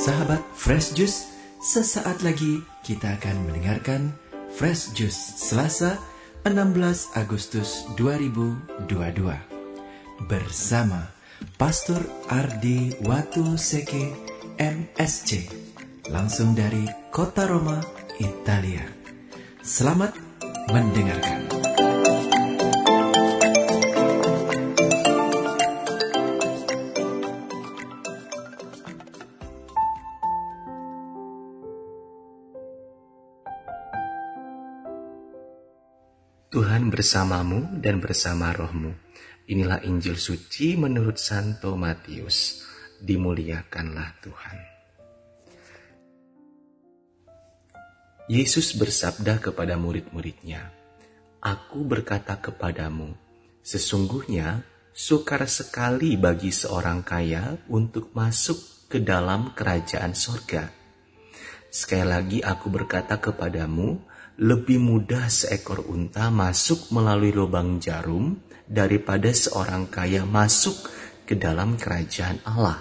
Sahabat Fresh Juice, sesaat lagi kita akan mendengarkan Fresh Juice Selasa 16 Agustus 2022 bersama Pastor Ardi Watu Seke MSC langsung dari kota Roma, Italia. Selamat mendengarkan. Tuhan bersamamu dan bersama rohmu. Inilah Injil suci menurut Santo Matius. Dimuliakanlah Tuhan. Yesus bersabda kepada murid-muridnya, Aku berkata kepadamu, sesungguhnya sukar sekali bagi seorang kaya untuk masuk ke dalam kerajaan sorga. Sekali lagi aku berkata kepadamu, lebih mudah seekor unta masuk melalui lubang jarum daripada seorang kaya masuk ke dalam kerajaan Allah.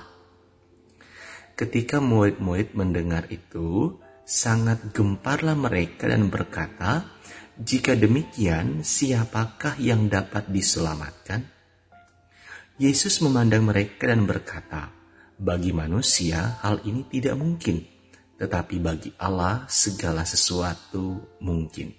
Ketika murid-murid mendengar itu, sangat gemparlah mereka dan berkata, "Jika demikian, siapakah yang dapat diselamatkan?" Yesus memandang mereka dan berkata, "Bagi manusia, hal ini tidak mungkin, tetapi bagi Allah, segala sesuatu mungkin."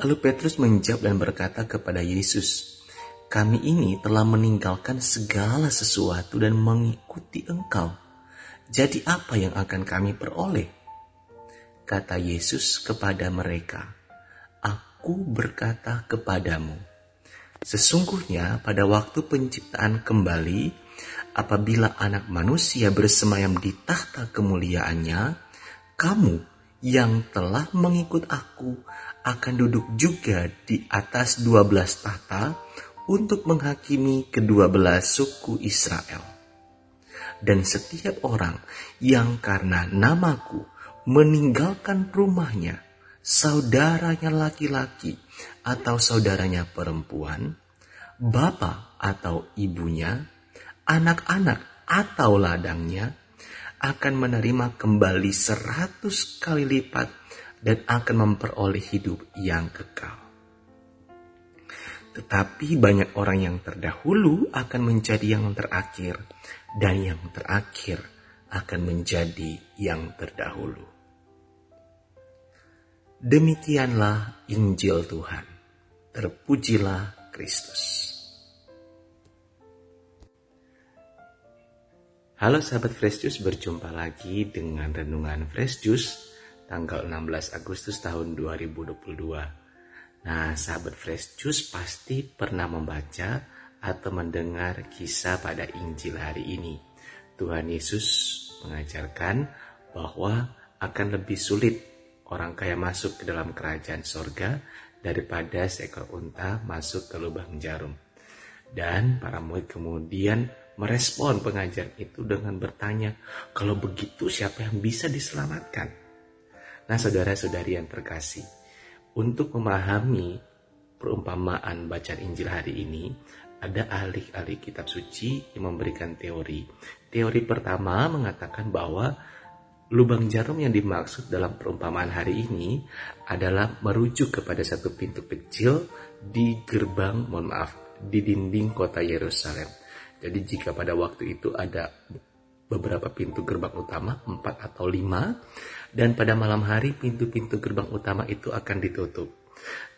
Lalu Petrus menjawab dan berkata kepada Yesus, "Kami ini telah meninggalkan segala sesuatu dan mengikuti Engkau. Jadi, apa yang akan kami peroleh?" Kata Yesus kepada mereka, "Aku berkata kepadamu, sesungguhnya pada waktu penciptaan kembali, apabila Anak Manusia bersemayam di tahta kemuliaannya, kamu yang telah mengikut Aku akan duduk juga di atas dua belas tahta untuk menghakimi kedua belas suku Israel. Dan setiap orang yang karena namaku meninggalkan rumahnya, saudaranya laki-laki atau saudaranya perempuan, bapak atau ibunya, anak-anak atau ladangnya, akan menerima kembali seratus kali lipat dan akan memperoleh hidup yang kekal. Tetapi banyak orang yang terdahulu akan menjadi yang terakhir, dan yang terakhir akan menjadi yang terdahulu. Demikianlah Injil Tuhan. Terpujilah Kristus. Halo sahabat Fresh Juice, berjumpa lagi dengan renungan Fresh Juice tanggal 16 Agustus tahun 2022. Nah, sahabat Fresh Juice pasti pernah membaca atau mendengar kisah pada Injil hari ini. Tuhan Yesus mengajarkan bahwa akan lebih sulit orang kaya masuk ke dalam kerajaan sorga daripada seekor unta masuk ke lubang jarum. Dan para murid kemudian merespon pengajaran itu dengan bertanya, kalau begitu siapa yang bisa diselamatkan? Nah, saudara-saudari yang terkasih, untuk memahami perumpamaan bacaan Injil hari ini, ada ahli-ahli kitab suci yang memberikan teori. Teori pertama mengatakan bahwa lubang jarum yang dimaksud dalam perumpamaan hari ini adalah merujuk kepada satu pintu kecil di gerbang, mohon maaf, di dinding kota Yerusalem. Jadi jika pada waktu itu ada beberapa pintu gerbang utama, empat atau lima, dan pada malam hari pintu-pintu gerbang utama itu akan ditutup.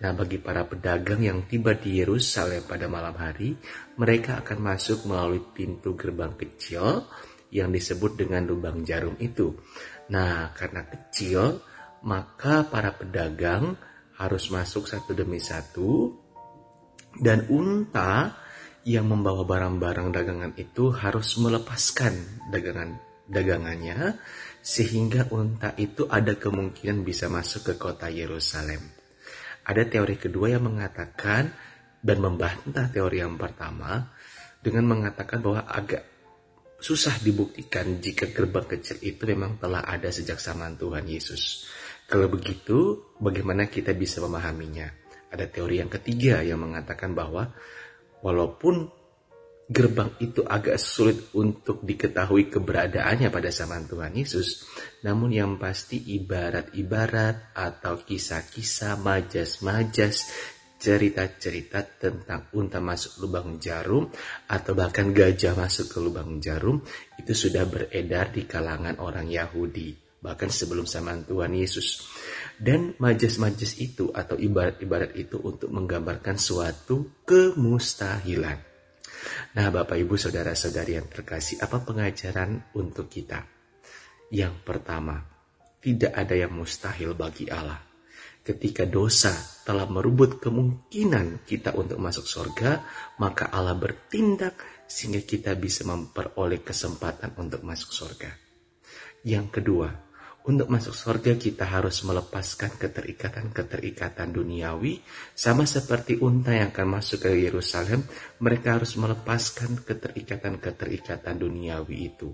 Nah, bagi para pedagang yang tiba di Yerusalem pada malam hari, mereka akan masuk melalui pintu gerbang kecil yang disebut dengan lubang jarum itu. Nah, karena kecil, maka para pedagang harus masuk satu demi satu, dan unta yang membawa barang-barang dagangan itu harus melepaskan dagangan dagangannya sehingga unta itu ada kemungkinan bisa masuk ke kota Yerusalem. Ada teori kedua yang mengatakan dan membantah teori yang pertama dengan mengatakan bahwa agak susah dibuktikan jika gerbang kecil itu memang telah ada sejak zaman Tuhan Yesus. Kalau begitu, bagaimana kita bisa memahaminya? Ada teori yang ketiga yang mengatakan bahwa walaupun gerbang itu agak sulit untuk diketahui keberadaannya pada zaman Tuhan Yesus, namun yang pasti ibarat-ibarat atau kisah-kisah majas-majas cerita-cerita tentang unta masuk lubang jarum atau bahkan gajah masuk ke lubang jarum itu sudah beredar di kalangan orang Yahudi bahkan sebelum zaman Tuhan Yesus dan majas-majas itu atau ibarat-ibarat itu untuk menggambarkan suatu kemustahilan Nah, Bapak Ibu Saudara-saudari yang terkasih, apa pengajaran untuk kita? Yang pertama, tidak ada yang mustahil bagi Allah. Ketika dosa telah merubut kemungkinan kita untuk masuk surga, maka Allah bertindak sehingga kita bisa memperoleh kesempatan untuk masuk surga. Yang kedua, untuk masuk surga kita harus melepaskan keterikatan-keterikatan duniawi sama seperti unta yang akan masuk ke Yerusalem mereka harus melepaskan keterikatan-keterikatan duniawi itu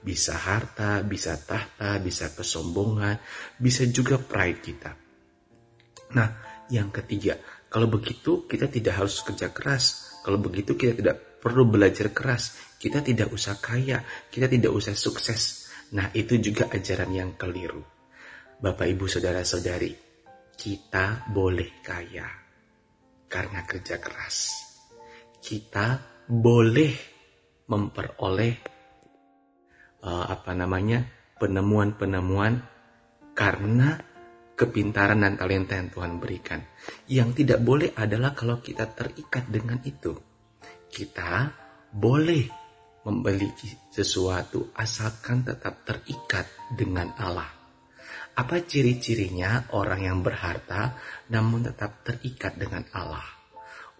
bisa harta, bisa tahta, bisa kesombongan, bisa juga pride kita. Nah, yang ketiga, kalau begitu kita tidak harus kerja keras. Kalau begitu kita tidak perlu belajar keras. Kita tidak usah kaya, kita tidak usah sukses Nah, itu juga ajaran yang keliru. Bapak, Ibu, Saudara-saudari, kita boleh kaya karena kerja keras. Kita boleh memperoleh uh, apa namanya? penemuan-penemuan karena kepintaran dan talenta yang Tuhan berikan. Yang tidak boleh adalah kalau kita terikat dengan itu. Kita boleh membeli sesuatu asalkan tetap terikat dengan Allah. Apa ciri-cirinya orang yang berharta namun tetap terikat dengan Allah?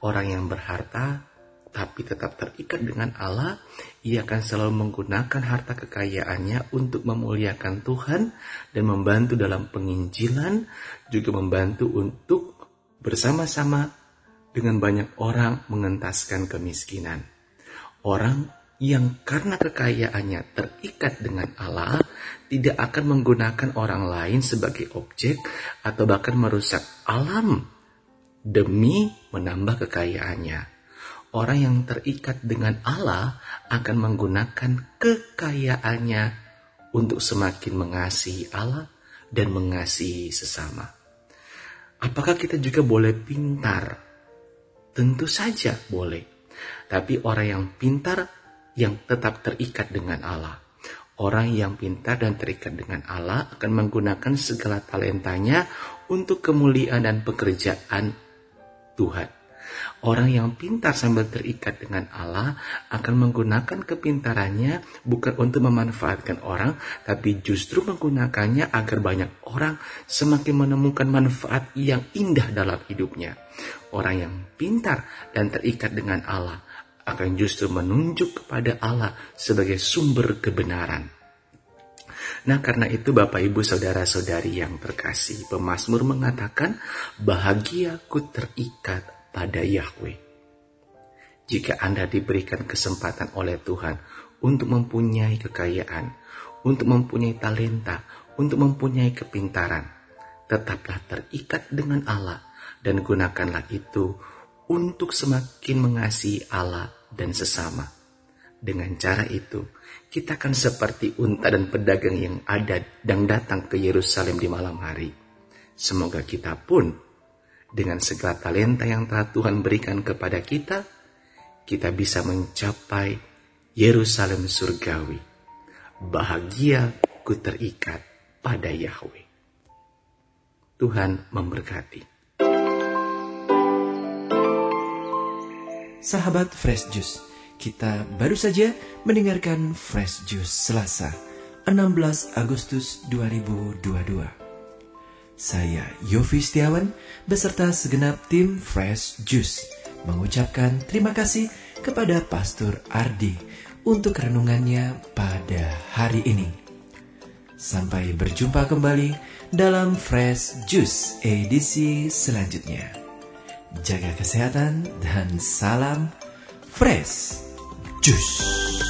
Orang yang berharta tapi tetap terikat dengan Allah, ia akan selalu menggunakan harta kekayaannya untuk memuliakan Tuhan dan membantu dalam penginjilan, juga membantu untuk bersama-sama dengan banyak orang mengentaskan kemiskinan. Orang yang karena kekayaannya terikat dengan Allah tidak akan menggunakan orang lain sebagai objek atau bahkan merusak alam demi menambah kekayaannya. Orang yang terikat dengan Allah akan menggunakan kekayaannya untuk semakin mengasihi Allah dan mengasihi sesama. Apakah kita juga boleh pintar? Tentu saja boleh. Tapi orang yang pintar yang tetap terikat dengan Allah. Orang yang pintar dan terikat dengan Allah akan menggunakan segala talentanya untuk kemuliaan dan pekerjaan Tuhan. Orang yang pintar sambil terikat dengan Allah akan menggunakan kepintarannya bukan untuk memanfaatkan orang, tapi justru menggunakannya agar banyak orang semakin menemukan manfaat yang indah dalam hidupnya. Orang yang pintar dan terikat dengan Allah akan justru menunjuk kepada Allah sebagai sumber kebenaran. Nah karena itu Bapak Ibu Saudara-saudari yang terkasih, pemazmur mengatakan, bahagiaku terikat pada Yahweh. Jika Anda diberikan kesempatan oleh Tuhan untuk mempunyai kekayaan, untuk mempunyai talenta, untuk mempunyai kepintaran, tetaplah terikat dengan Allah dan gunakanlah itu untuk semakin mengasihi Allah dan sesama. Dengan cara itu, kita akan seperti unta dan pedagang yang ada dan datang ke Yerusalem di malam hari. Semoga kita pun, dengan segala talenta yang telah Tuhan berikan kepada kita, kita bisa mencapai Yerusalem surgawi. Bahagia ku terikat pada Yahweh. Tuhan memberkati. Sahabat Fresh Juice, kita baru saja mendengarkan Fresh Juice Selasa, 16 Agustus 2022. Saya Yofi Setiawan beserta segenap tim Fresh Juice mengucapkan terima kasih kepada Pastor Ardi untuk renungannya pada hari ini. Sampai berjumpa kembali dalam Fresh Juice edisi selanjutnya jaga kesehatan, dan salam fresh juice.